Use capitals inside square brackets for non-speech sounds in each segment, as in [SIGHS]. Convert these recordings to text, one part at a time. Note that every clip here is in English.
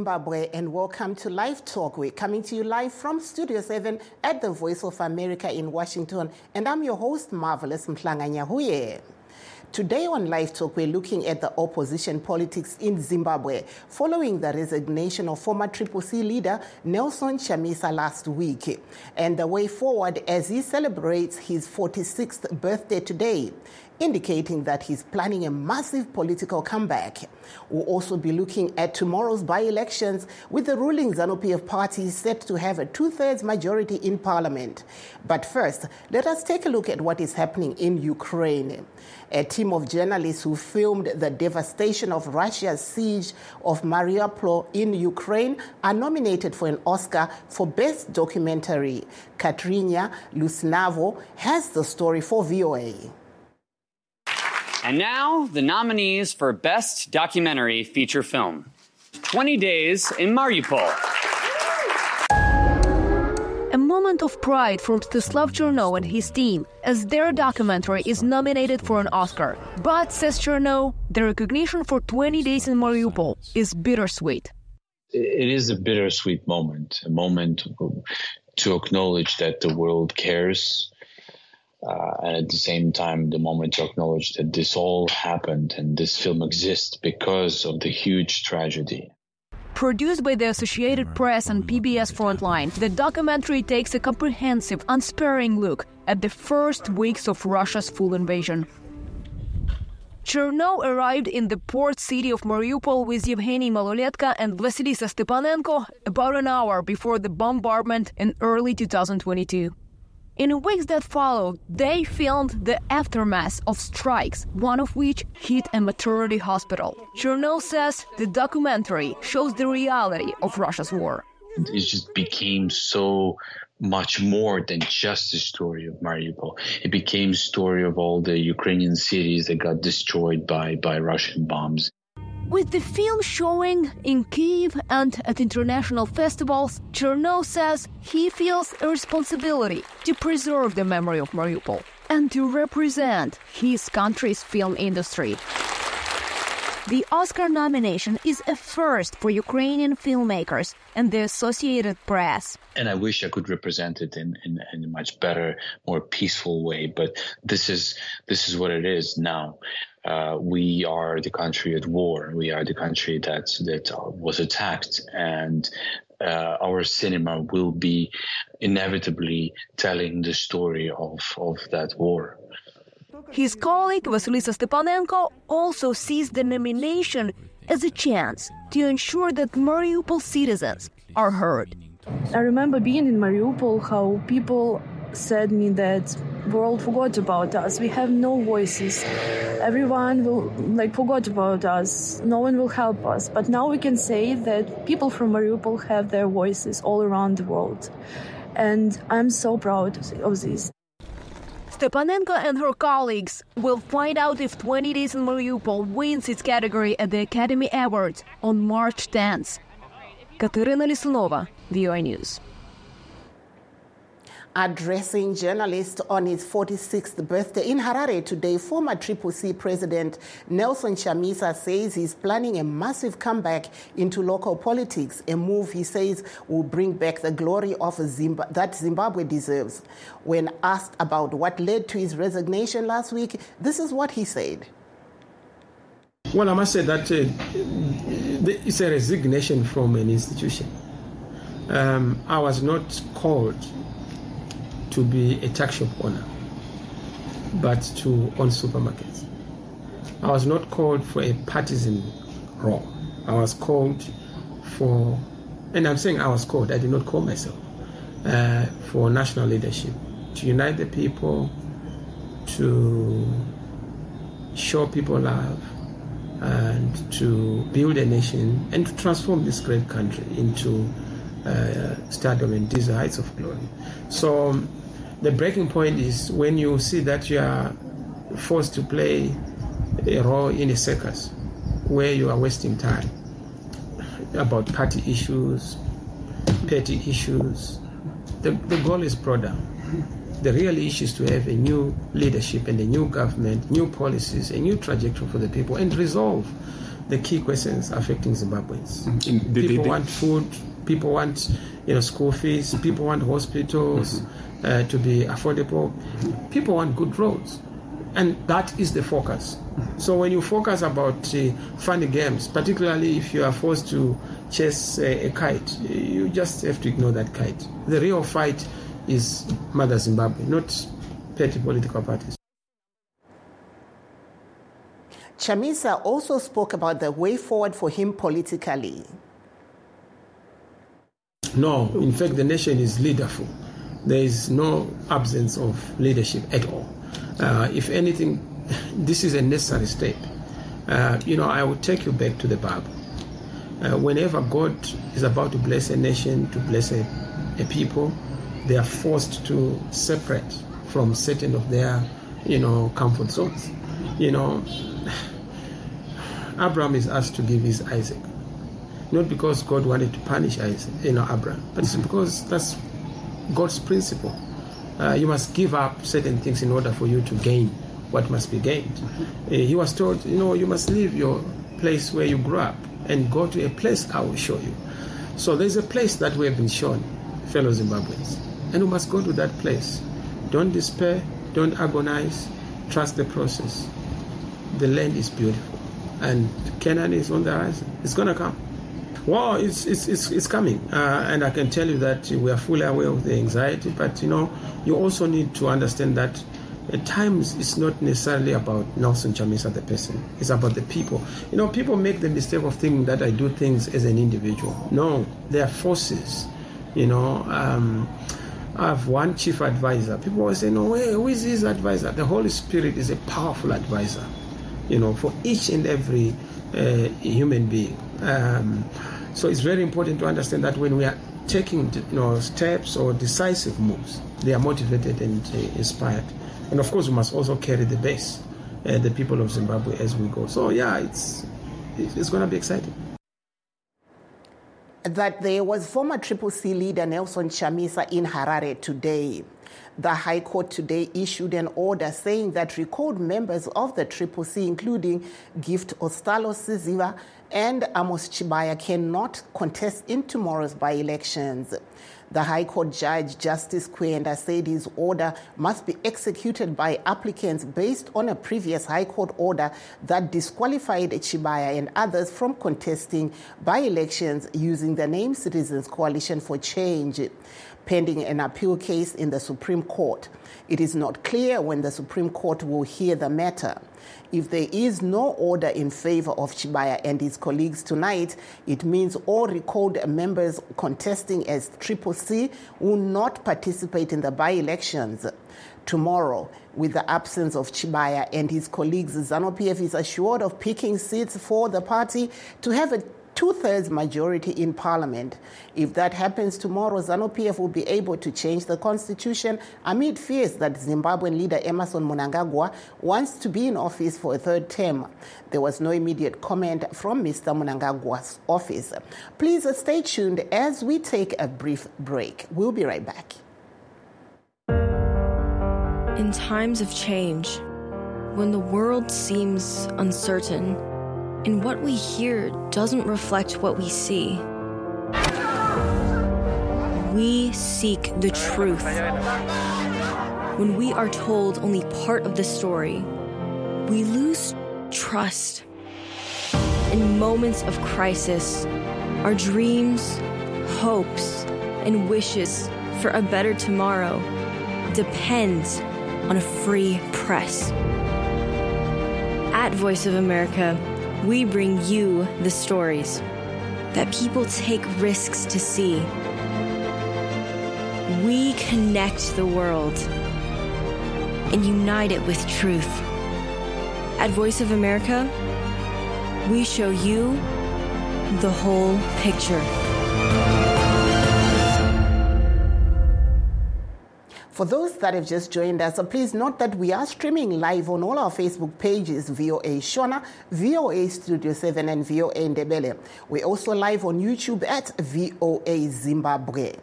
Zimbabwe, and welcome to Live Talk. We're coming to you live from Studio 7 at the Voice of America in Washington, and I'm your host, Marvelous Mhlanga Today on Live Talk, we're looking at the opposition politics in Zimbabwe following the resignation of former Triple C leader Nelson Chamisa last week, and the way forward as he celebrates his 46th birthday today indicating that he's planning a massive political comeback. We'll also be looking at tomorrow's by elections with the ruling ZANU PF party set to have a two thirds majority in parliament. But first, let us take a look at what is happening in Ukraine. A team of journalists who filmed the devastation of Russia's siege of Mariupol in Ukraine are nominated for an Oscar for Best Documentary. Katrina Lisunova has the story for VOA. And now, the nominees for Best Documentary Feature Film 20 Days in Mariupol. A moment of pride for Mstislav Chernov and his team, as their documentary is nominated for an Oscar. But, says Chernov, the recognition for 20 Days in Mariupol is bittersweet. It is a bittersweet moment, a moment to acknowledge that the world cares uh, and at the same time, the moment to acknowledge that this all happened and this film exists because of the huge tragedy. Produced by the Associated Press and PBS Frontline, the documentary takes a comprehensive, unsparing look at the first weeks of Russia's full invasion. Chernov arrived in the port city of Mariupol with Yevgeny Maloletka and Vasilisa Stepanenko about an hour before the bombardment in early 2022. In weeks that followed, they filmed the aftermath of strikes, one of which hit a maternity hospital. Chernov says the documentary shows the reality of Russia's war. It just became so much more than just the story of Mariupol. It became story of all the Ukrainian cities that got destroyed by, by Russian bombs. With the film showing in Kiev and at international festivals, Chernov says he feels a responsibility to preserve the memory of Mariupol and to represent his country's film industry. The Oscar nomination is a first for Ukrainian filmmakers and the Associated Press. And I wish I could represent it in, in, in, a much better, more peaceful way. But this is this is what it is now. Uh, we are the country at war. We are the country that that was attacked, and uh, our cinema will be inevitably telling the story of of that war. His colleague Vasilisa Stepanenko also sees the nomination as a chance to ensure that Mariupol citizens are heard. I remember being in Mariupol, how people said me that world forgot about us. We have no voices. Everyone will like forgot about us. No one will help us. But now we can say that people from Mariupol have their voices all around the world. And I'm so proud of this. Stepanenko and her colleagues will find out if 20 Days in Mariupol wins its category at the Academy Awards on March 10th. Katerina Lisunova, VOA News. Addressing journalists on his 46th birthday in Harare today, former Triple C president Nelson Chamisa says he's planning a massive comeback into local politics, a move he says will bring back the glory of Zimb- that Zimbabwe deserves. When asked about what led to his resignation last week, this is what he said. Well, I must say that uh, it's a resignation from an institution. Um, I was not called to be a tuck shop owner, but to own supermarkets. I was not called for a partisan role. I was called for, and I'm saying I was called, I did not call myself, uh, for national leadership, to unite the people, to show people love, and to build a nation and to transform this great country into uh, stardom and these heights of glory. So the breaking point is when you see that you are forced to play a role in a circus where you are wasting time about party issues, petty issues. The, the goal is broader. The real issue is to have a new leadership and a new government, new policies, a new trajectory for the people, and resolve the key questions affecting Zimbabweans. Mm, the- the- people the- want food, people want you know school fees, people want hospitals uh, to be affordable, people want good roads, and that is the focus. So when you focus about uh, funny games, particularly if you are forced to chase a, a kite, you just have to ignore that kite. The real fight is Mother Zimbabwe, not petty political parties. Chamisa also spoke about the way forward for him politically. No, in fact, the nation is leaderful. There is no absence of leadership at all. Uh, if anything, [LAUGHS] this is a necessary step. Uh, you know, I will take you back to the Bible. Uh, whenever God is about to bless a nation, to bless a, a people, they are forced to separate from certain of their, you know, comfort zones. You know, [SIGHS] Abraham is asked to give his Isaac not because God wanted to punish you know, Abraham, but it's because that's God's principle. Uh, you must give up certain things in order for you to gain what must be gained. Uh, he was told, you know, you must leave your place where you grew up and go to a place I will show you. So there's a place that we have been shown, fellow Zimbabweans, and we must go to that place. Don't despair, don't agonize, trust the process. The land is beautiful, and Canaan is on the horizon. It's going to come. Well, it's it's it's, coming, uh, and I can tell you that we are fully aware of the anxiety. But you know, you also need to understand that at times it's not necessarily about Nelson Chamisa the person; it's about the people. You know, people make the mistake of thinking that I do things as an individual. No, they are forces. You know. Um, I have one chief advisor. People always say, "No, hey, who is his advisor?" The Holy Spirit is a powerful advisor you know, for each and every uh, human being. Um, so it's very important to understand that when we are taking, you know, steps or decisive moves, they are motivated and uh, inspired. And of course, we must also carry the base, uh, the people of Zimbabwe as we go. So yeah, it's it's going to be exciting. that there was former Triple C leader Nelson Chamisa in Harare today. The High Court today issued an order saying that recalled members of the Triple C, including Gift Ostallos Siziba and Amos Chibaya, cannot contest in tomorrow's by elections. The High Court Judge Justice Kwenda said his order must be executed by applicants based on a previous High Court order that disqualified Chibaya and others from contesting by elections using the name Citizens Coalition for Change pending an appeal case in the Supreme Court. It is not clear when the Supreme Court will hear the matter. If there is no order in favor of Chibaya and his colleagues tonight, it means all recalled members contesting as Triple C will not participate in the by elections. Tomorrow, with the absence of Chibaya and his colleagues, ZANU PF is assured of picking seats for the party to have a two thirds majority in parliament. If that happens tomorrow, ZANU PF will be able to change the constitution amid fears that Zimbabwean leader Emmerson Mnangagwa wants to be in office for a third term. There was no immediate comment from Mr. Mnangagwa's office. Please stay tuned as we take a brief break. We'll be right back. In times of change, when the world seems uncertain, and what we hear doesn't reflect what we see. We seek the truth. When we are told only part of the story, we lose trust. In moments of crisis, our dreams, hopes, and wishes for a better tomorrow depends on a free press. At Voice of America, we bring you the stories that people take risks to see. We connect the world and unite it with truth. At Voice of America, we show you the whole picture. For those that have just joined us, please note that we are streaming live on all our Facebook pages VOA Shona, VOA Studio 7, and VOA Ndebele. We're also live on YouTube at VOA Zimbabwe.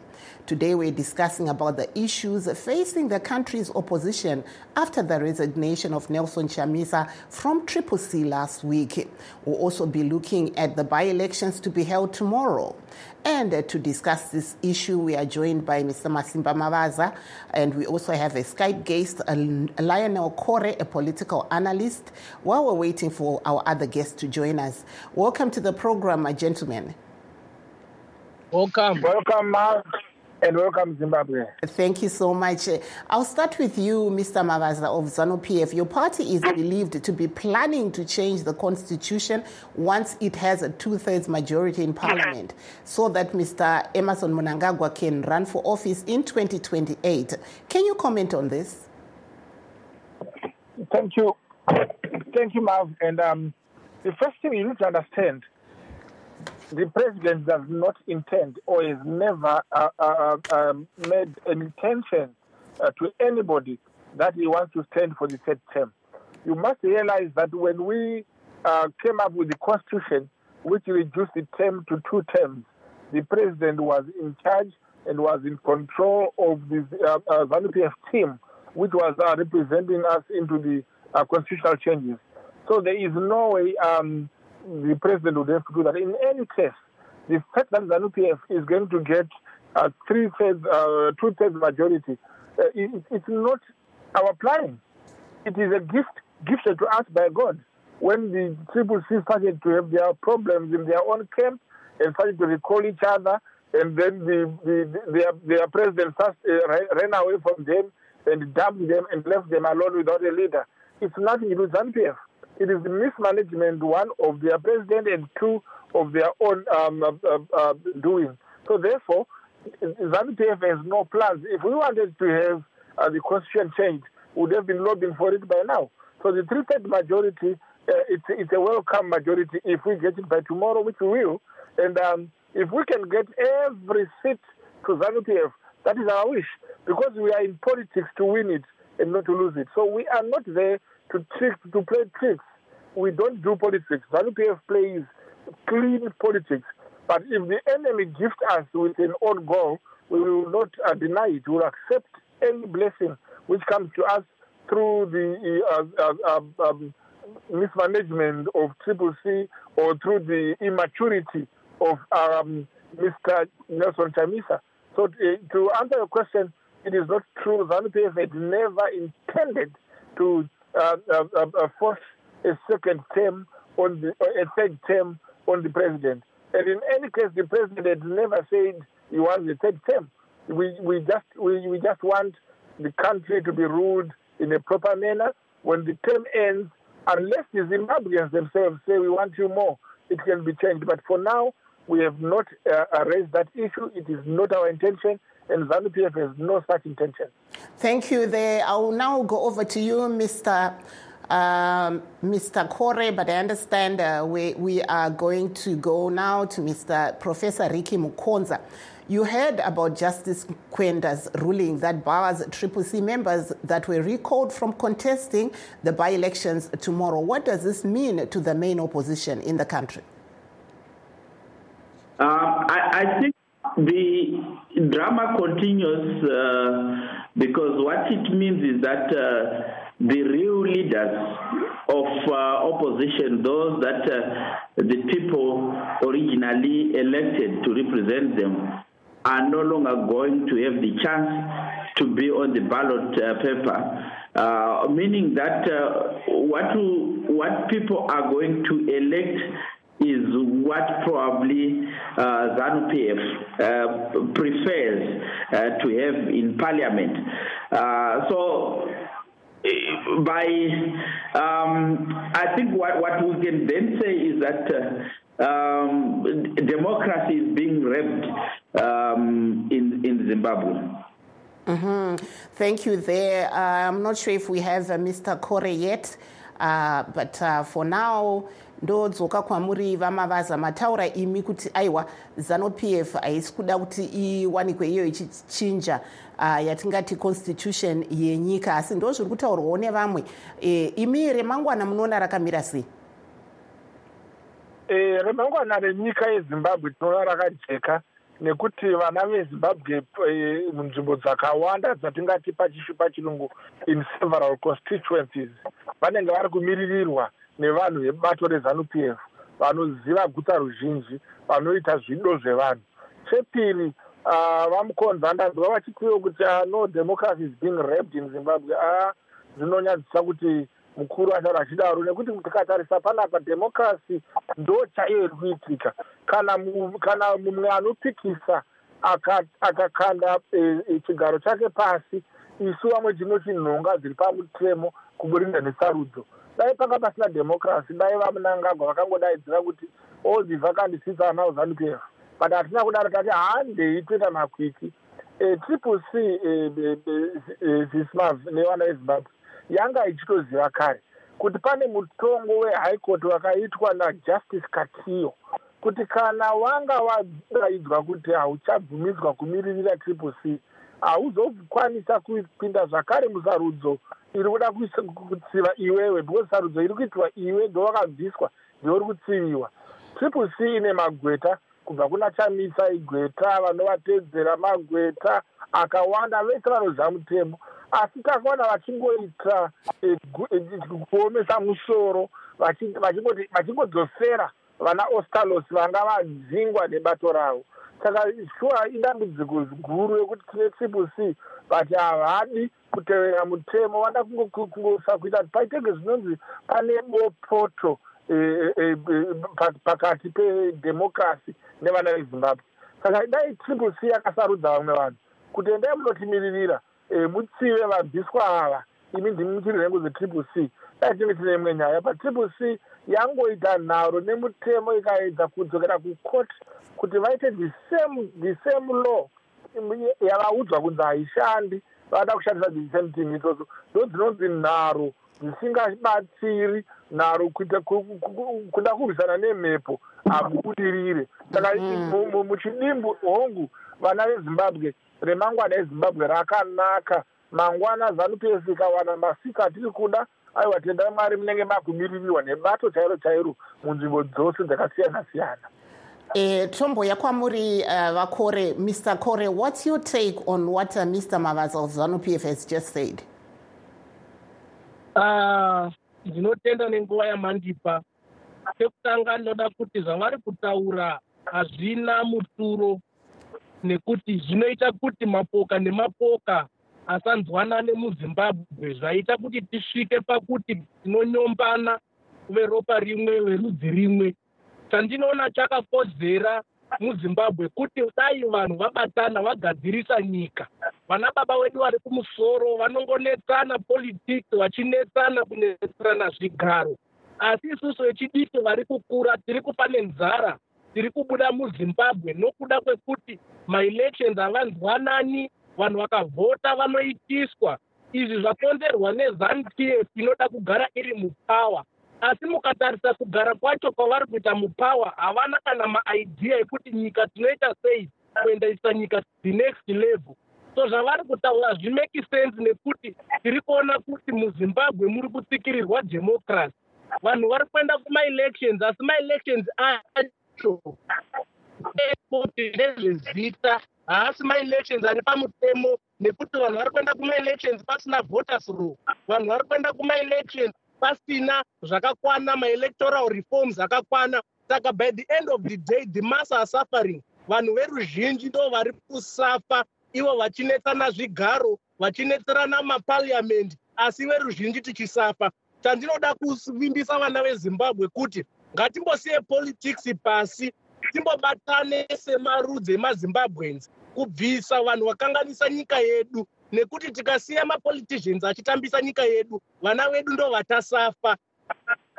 Today we're discussing about the issues facing the country's opposition after the resignation of Nelson Chamisa from Triple C last week. We'll also be looking at the by-elections to be held tomorrow. And uh, to discuss this issue, we are joined by Mr. Masimba Mavaza, and we also have a Skype guest, uh, Lionel Kore, a political analyst, while we're waiting for our other guests to join us. Welcome to the program, my gentlemen. Welcome. Welcome, Mark. And welcome, Zimbabwe. Thank you so much. I'll start with you, Mr. Mavaza of ZANU PF. Your party is believed to be planning to change the constitution once it has a two thirds majority in parliament so that Mr. Emmerson Mnangagwa can run for office in 2028. Can you comment on this? Thank you. Thank you, Marv. And um, the first thing you need to understand the president does not intend or has never uh, uh, uh, made an intention uh, to anybody that he wants to stand for the third term. You must realize that when we uh, came up with the constitution, which reduced the term to two terms, the president was in charge and was in control of the uh, uh, ZANU-PF team, which was representing us into the constitutional changes. So there is no way. Um, the president would have to do that. In any case, the fact that ZANU PF is going to get a three uh, two thirds majority, uh, it, it's not our plan. It is a gift gifted to us by God. When the Triple C started to have their problems in their own camp and started to recall each other, and then the, the, the their, their president first, uh, ran away from them and dumped them and left them alone without a leader. It's nothing to do with ZANU PF it is the mismanagement, one, of their president and two, of their own um, uh, uh, doing. So therefore, ZANU-PF has no plans. If we wanted to have uh, the constitution changed, would have been lobbying for it by now. So the three-thirds majority, uh, it's, it's a welcome majority if we get it by tomorrow, which we will. And um, if we can get every seat to ZANU-PF, that is our wish, because we are in politics to win it and not to lose it. So we are not there to trick, to play tricks. We don't do politics. ZANU-PF plays clean politics. But if the enemy gifts us with an own goal, we will not uh, deny it. We will accept any blessing which comes to us through the uh, uh, uh um, mismanagement of Triple C or through the immaturity of um, Mr. Nelson Chamisa. So to, to answer your question, it is not true. ZANU-PF had never intended to uh, uh, uh, force a second term on the a third term on the president. And in any case, the president had never said he wants a third term. We we just we, we just want the country to be ruled in a proper manner. When the term ends, unless the Zimbabweans themselves say we want you more, it can be changed. But for now, we have not uh, raised that issue. It is not our intention, and ZANU PF has no such intention. Thank you. There, I will now go over to you, Mr. Um, Mr. Kore, but I understand uh, we, we are going to go now to Mr. Professor Ricky Mukonza. You heard about Justice Kwenda's ruling that bars Triple C members that were recalled from contesting the by elections tomorrow. What does this mean to the main opposition in the country? Uh, I, I, think the drama continues uh, because what it means is that uh, the real leaders of uh, opposition, those that uh, the people originally elected to represent them, are no longer going to have the chance to be on the ballot uh, paper. Uh, meaning that what, what people are going to elect is what probably uh, ZANU PF uh, prefers uh, to have in parliament. Uh, so, uh, by um, I think what, what we can then say is that uh, um, democracy is being wrecked um, in, in Zimbabwe. Mm-hmm. Thank you there. I'm not sure if we have Mr. Kore yet, but for now, ndodzoka kwamuri vamavaza mataura imi kuti aiwa zanu p f haisi kuda kuti iwanikwe iyo ichichinja uh, yatingati constitution yenyika. Asi ndo zviri kutaurwawo nevamwe. E, imi remangwana munoona rakamira sei? E, remangwana renyika yezimbabwe tinoona rakajeka nekuti vana vezimbabwe eh, munzvimbo dzakawanda dzatingati pachishu pachirungu in several constituencies vanenge vari kumiririrwa nevanhu vebato rezanup f vanoziva guta ruzhinji vanoita zvido zvevanhu. Chepiri ah, vamukonza ndanzwa vachitiwo kuti ah, no democracy is being raped in zimbabwe. A zvinonyadzisa kuti mukuru ataura achidaro nekuti tikatarisa panapa democracy ndo chaiyo iri kuitika. Kana kana mumwe anopikisa aka- akakanda eh, eh, chigaro chake pasi isu vamwe tinoti nhonga dziri pamutemo kuburikidza nesarudzo dai panga pasina democracy dai vamunangagwa vakangodaidzira kuti all the vacant seats are now zanup f but hatina kudaro tati handei toita makwiki. Eh, triple c eh, eh, zismav nevana vezimbabwe yanga ichitoziva kare kuti pane mutongo wehigh court wakaitwa najustice katiyo kuti kana wanga wadaidzwa kuti hauchabvumidzwa kumiririra triple c hauzokwanisa kupinda zvakare musarudzo iri kuda kutsiva iwewe because sarudzo iri kuitwa iwe ndowakabviswa ndeuri kutsiviwa triple c ine magweta kubva kuna chamisa igweta vanovatedzera magweta akawanda vese vanoziva mutemo asi takaona vachingoita gu- eh, kuomesa musoro vachingodzosera vana ostalos vanga vadzingwa nebato ravo. Saka shuwa idambudziko guru rekuti tine triple c but havadi kutevera mutemo vada kungosa kuita kuti paitenge zvinonzi pane bopoto eh, eh, pa- pakati pedhemokrasi nevana vezimbabwe. Saka dai triple c yakasarudza vamwe vanhu kuti endai munotimiririra mutsive vabviswa ava. Imi ndimi muchiri nhengo dzetriple c. Dai tinenge tine imwe nyaya but triple c yangoita nharo nemutemo ikaedza kudzokera kukoti kuti vaite the same the same law yavaudzwa kunzi haishandi vada kushandisa thing idzodzo ndo dzinonzi nharo dzisingabatsiri nharo kuita ku- ku- ku- kuda kurwisana nemhepo hamubudirire saka mu- muchidimbu hongu vana vezimbabwe remangwana ezimbabwe rakanaka. Mangwana zanup f ikawana masika atiri kuda aiwa tendai mwari munenge makumiririrwa nebato chairo chairo munzvimbo dzose dzakasiyana siyana Eh, tomboya kwamuri uh, vakore mr kore what's your take on what uh, mr mavaza of zanu p f has just said? Ah, ndinotenda nenguva yamandipa. Chekutanga ndinoda kuti zvavari kutaura hazvina muturo nekuti zvinoita kuti mapoka nemapoka asanzwanane muzimbabwe zvaita kuti tisvike pakuti tinonyombana veropa rimwe verudzi rimwe chandinoona chakakodzera muzimbabwe kuti dai vanhu vabatana vagadzirisa nyika. Vana baba vedu vari kumusoro vanongonetsana politics vachinetsana kunetserana zvigaro. Asi isusu vechidiki vari kukura tiri kufa nenzara tiri kubuda muzimbabwe. Nokuda kwekuti maelections havanzwanani vanhu vakavhota vanoitiswa. Izvi zvakonzerwa nezanup f inoda kugara iri mupawa asi mukatarisa kugara kwacho kwavari kuita mupawa havana kana maidea ekuti nyika tinoita sei kuendaisa nyika the next level. So zvavari kutaura zvimeki sense nekuti tiri kuona kuti muzimbabwe muri kutsikirirwa democracy. Vanhu vari kuenda kumaelections asi maelections acho kuti ndezvezita haasi maelections ari pamutemo nekuti vanhu vari kuenda kumaelections pasina voters law vanhu vari kuenda kumaelections pasina zvakakwana maelectoral reforms akakwana. Saka by the end of the day the mass are suffering. Vanhu veruzhinji ndo vari kusafa ivo vachinetsana zvigaro vachinetserana mapariamendi asi veruzhinji tichisafa. Chandinoda kuvimbisa vana vezimbabwe kuti ngatimbosiye politics pasi timbobatane semarudzi emazimbabwens kubvisa vanhu vakanganisa nyika yedu nekuti tikasiya mapoliticians achitambisa nyika yedu vana vedu ndo vatasafa.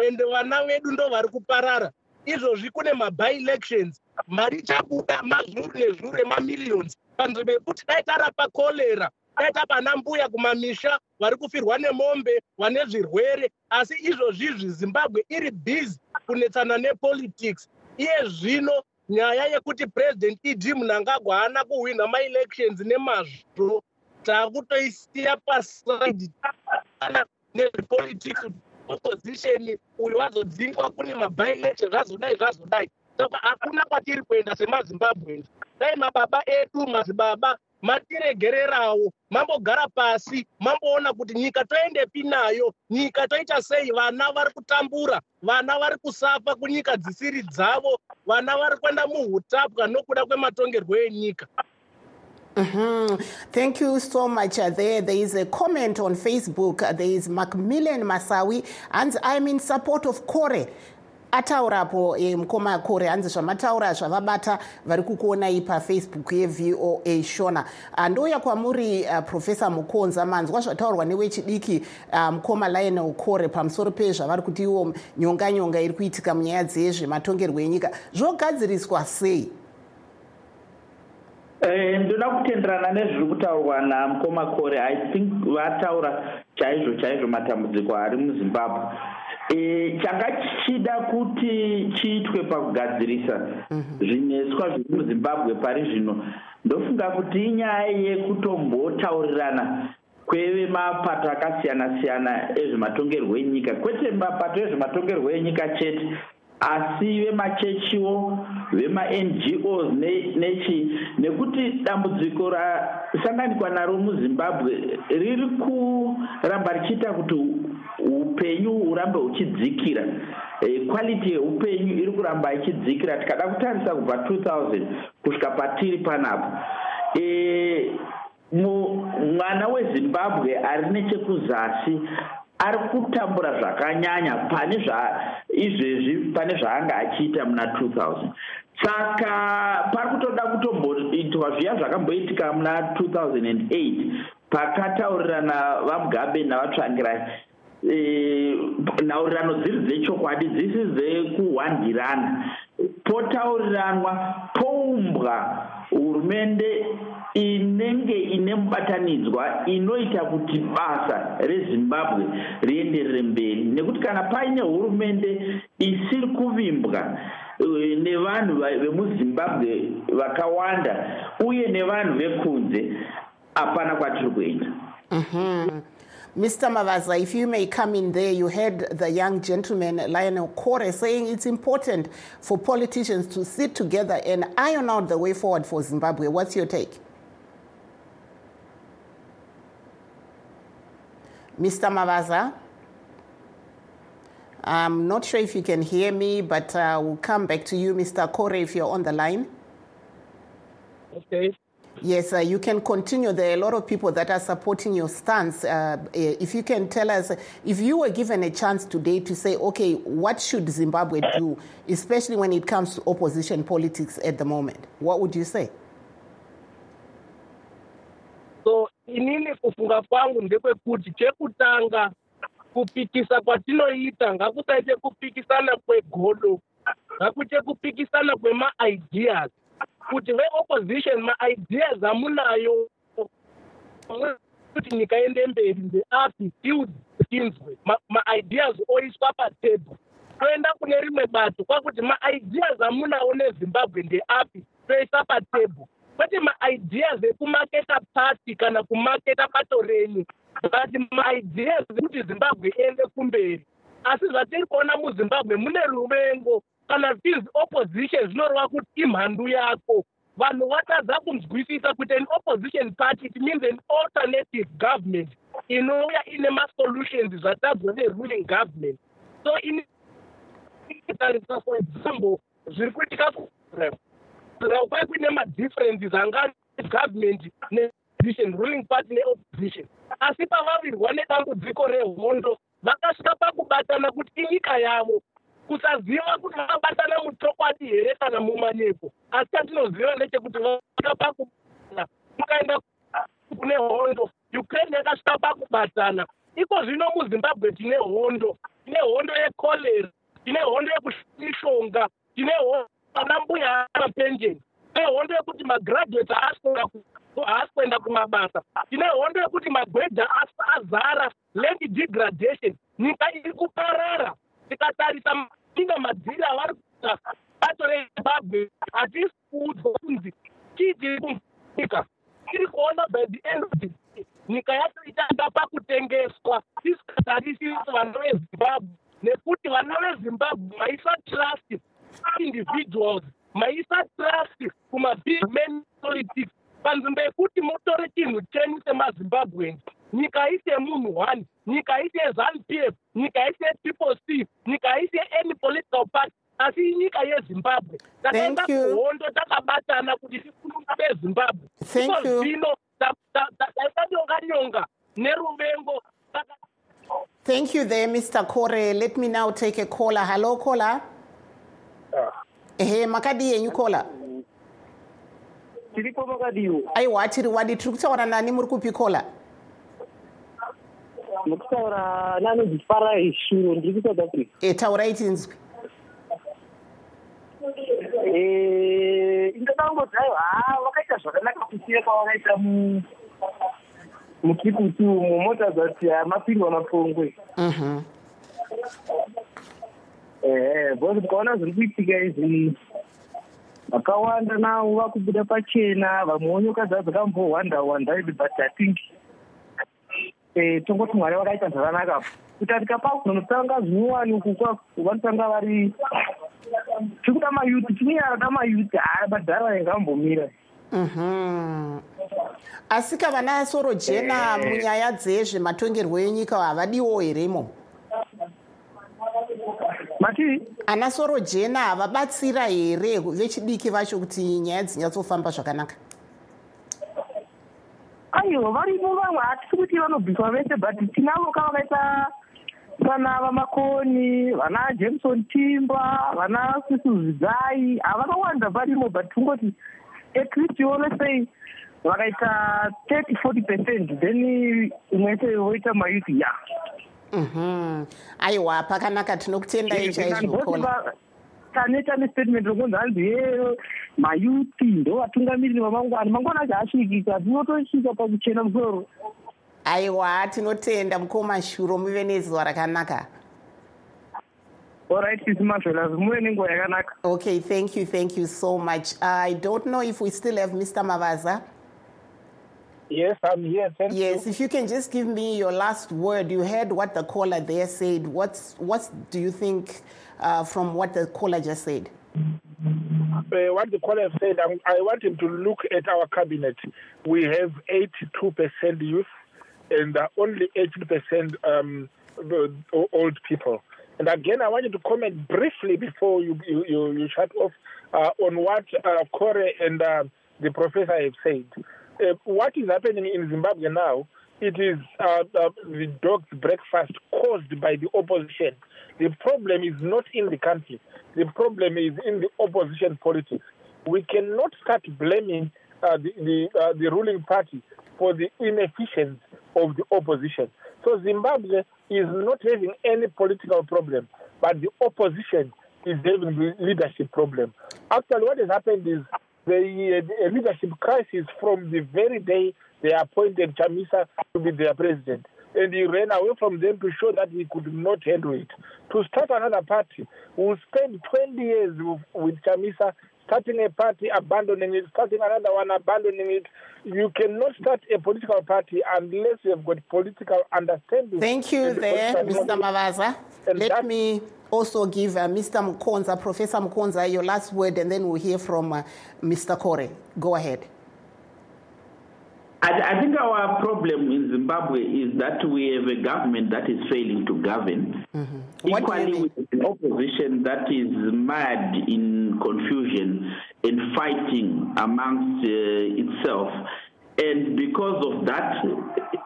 Ende vana vedu ndo vari kuparara. Izvozvi kune mabi-elections mari chabuda mazvuru nezvuru emamillions panzvimbo yekuti dai tarapa korera dai tapana mbuya kumamisha vari kufirwa nemombe vane zvirwere. Asi izvozvizvi zimbabwe iri bhizi kunetsana nepolitics. Iye zvino nyaya yekuti president ed munangagwa haana kuhwina maelections nemazvo taakutoisiya pasaidi nezvepolitics opposition uyu wazodzingwa kune mabi-election zvazodai zvazodai. Saka hakuna kwatiri kuenda semazimbabweans dai mababa edu madzibaba matiregererawo mambogara pasi mamboona kuti nyika toendepi nayo. Nyika toita sei? Vana vari kutambura vana vari kusafa kunyika dzisiri dzavo vana vari kuenda muhutapwa nokuda kwematongerwo enyika Mm-hmm. Thank you so much. Uh, there, there is a comment on Facebook. Uh, there is Macmillan Masawi, and I'm in support of Kore. ataurapo e, mukoma kore hanzi zvamataura zvavabata vari kukuonai pafacebook yevoa shona ndouya kwamuri uh, profesa mukonza manzwa zvataurwa newechidiki uh, mukoma lionel kore pamusoro pezvavari kuti iwo nyonga nyonga iri kuitika munyaya dzezvematongerwo enyika zvogadziriswa sei Eh, ndoda kutenderana nezviri kutaurwa namukoma kore i think vataura chaizvo chaizvo matambudziko ari muzimbabwe. E, changa chichida kuti chiitwe pakugadzirisa zvineswa zviri muzimbabwe pari zvino. Ndofunga kuti inyaya yekutombotaurirana kwevemapato akasiyana siyana ezvematongerwo enyika. Kwete mapato ezvematongerwo enyika chete asi vemachechiwo vemangos nechi nekuti dambudziko rasanganikwa naro muzimbabwe riri kuramba richiita kuti upenyu hurambe huchidzikira. Kwaliti yeupenyu iri kuramba ichidzikira. Tikada kutarisa kubva 2000 kusvika patiri panapo mwana wezimbabwe ari nechekuzasi ari kutambura zvakanyanya pane izvezvi pane zvaanga achiita muna 2000 saka pari kutoda kutomboitwa zviya zvakamboitika muna 2008 pakataurirana vamugabe navatsvangirai. E, nhaurirano dziri dzechokwadi dzisi dzekuhwandirana potauriranwa poumbwa hurumende inenge ine mubatanidzwa inoita kuti basa rezimbabwe rienderere mberi nekuti kana paine hurumende isiri kuvimbwa nevanhu vemuzimbabwe vakawanda uye nevanhu vekunze hapana kwatiri kuenda mm-hmm. Mr. Mavaza, if you may come in there, you heard the young gentleman, Lionel Kore, saying it's important for politicians to sit together and iron out the way forward for Zimbabwe. What's your take? Mr. Mavaza? I'm not sure if you can hear me, but uh, we'll come back to you, Mr. Kore, if you're on the line. Okay. Yes, uh, you can continue. There are a lot of people that are supporting your stance. Uh, if you can tell us, if you were given a chance today to say, okay, what should Zimbabwe do, especially when it comes to opposition politics at the moment, what would you say? So, inini kufunga kwangu ndekwekuti chekutanga kupikisa kwatinoita ngakusaite kupikisana kwegodo ngakuite kupikisana kwemaideas kuti veopposition maideas amunayo. Kuti nyika ende mberi ndeapi tinzwe maideas oiswa patebho toenda kune rimwe bato kwakuti maideas amunawo nezimbabwe ndeapi toisa patebho kwete maideas ekumaketa pati kana kumaketa bato renyu but maideas ekuti zimbabwe iende kumberi. Asi zvatiri kuona muzimbabwe mune ruvengo kana tizi opposition zvinoreva kuti imhandu yako. Vanhu vatadza kunzwisisa kuti an opposition party it means an alternative government inouya ine masolutions zvatadzwa neruling government. So initarisa for example zviri kuitika kwai kuine madifferences anga government neopposition ruling party neopposition asi pavavirwa nedambudziko rehondo vakasvika pakubatana kuti inyika yavo kusaziva kuti vakabatana muchokwadi here kana mumanyepo asi chatinoziva ndechekuti vasvika pakubatana mukaenda kune hondo ukraine yakasvika pakubatana. Iko zvino muzimbabwe tine hondo tine hondo yekolera tine hondo yekumishonga tine ana mbuya amapensheni tine hondo yekuti magraduate haasi kuenda kumabasa. Tine hondo yekuti magwedha azara land degradation. Nyika iri kuparara. Tikatarisa inga madziri avari kuita bato rezimbabwe hatisi kuudzwa kunzi chii tiri kunyika. Tiri kuona by the end of the day nyika yacho ichanga pakutengeswa tisingatarisi vana vezimbabwe. Nekuti vana vezimbabwe maisa trust individuals maisa trust kumabig men politics panzvimbo yekuti mutore chinhu chenyu semazimbabweans nyika ise munhu one nyika ise zanup f nyika ise people c nyika ise any political party asi inyika yezimbabwe takaenda kuhondo takabatana kuti tifununga bezimbabwe zvino taita nyonga nyonga neruvengo Thank you there, Mr. Kore. Let me now take a caller. Hello, caller. Ehe, makadi yenyu caller. tiripo makadiwo aiwa tiri wadi tiri kutaura nani muri kupi caller mukutaura nanonzi farai shuro ndiri kusouth africa. E taurai tinzwi indodangodzi aiwa ha vakaita zvakanaka kusiyeka kwavakaita mukiputi umo mota dzati mapindwa mapongwe ehe bcause tikaona zviri kuitika izvi vakawanda navo vakubuda pachena vamwewo nyoka dzavo dzakambowanda wandaidi but i think tongoti mwari vakaita zvakanaka. Kuti tikapa kunotanga zvinyowani uku vanotanga vari tiri kuda mayuti tikunyarada mayuti haya madhara ingambomira asi kavana soro jena munyaya dzezvematongerwo enyika havadiwo heremo matii ana soro jena havabatsira here vechidiki vacho kuti nyaya dzinyatsofamba zvakanaka? Aiwa varimo vamwe hatisi kuti vanobviswa vese but tinavo kavakaita vana vamakoni vana jameson timba vana sisuzidzai havakawanda varimo but tungoti at least ione sei vakaita thirty forty percent then imwe yese voita mayuthi ya aiwa pakanaka tinokutendai chaizvokola taneta nestatement rokunzi hanzi ye mayuthi ndo vatungamiriri vamangwana mangwana acho asvikika tinotosvika pakuchena musoro. Aiwa tinotenda mukoma shuro muve nezuva rakanaka. Alright isimazvelas muve nenguva yakanaka. Okay thank you thank you so much. I don't know if we still have mr mavaza Yes, I'm here. Thank yes, you. if you can just give me your last word. You heard what the caller there said. What's what do you think uh, from what the caller just said? Uh, what the caller said, I, I want him to look at our cabinet. We have 82% youth and uh, only 18% um, old people. And again, I want you to comment briefly before you you, you, you shut off uh, on what uh, Kore and uh, the professor have said. Uh, what is happening in Zimbabwe now, it is uh, uh, the dog's breakfast caused by the opposition. The problem is not in the country. The problem is in the opposition politics. We cannot start blaming uh, the the, uh, the ruling party for the inefficiency of the opposition. So Zimbabwe is not having any political problem, but the opposition is having the leadership problem. Actually, what has happened is the, uh, leadership crisis from the very day they appointed Chamisa to be their president. And he ran away from them to show that he could not handle it. To start another party, we spend 20 years with, with Chamisa starting a party, abandoning it, starting another one, abandoning it. You cannot start a political party unless you have got political understanding. Thank you there, Mr. Mavaza. Let me also give uh, Mr. Mukonza, Professor Mukonza, your last word, and then we'll hear from uh, Mr. Kore. Go ahead. I, I think our problem in Zimbabwe is that we have a government that is failing to govern. You Equally, with an opposition that is mad in confusion and fighting amongst uh, itself. And because of that,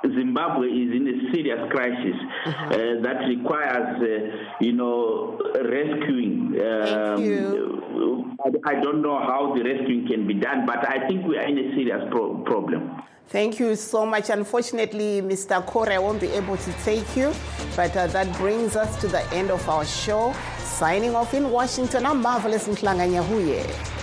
Zimbabwe is in a serious crisis uh, that requires, uh, you know, rescuing. Um, you. I, I don't know how the rescuing can be done, but I think we are in a serious pro- problem. Thank you so much. Unfortunately, Mr. Kore, I won't be able to take you, but uh, that brings us to the end of our show. Signing off in Washington, I'm Marvelous Mhlanga Nyahuye.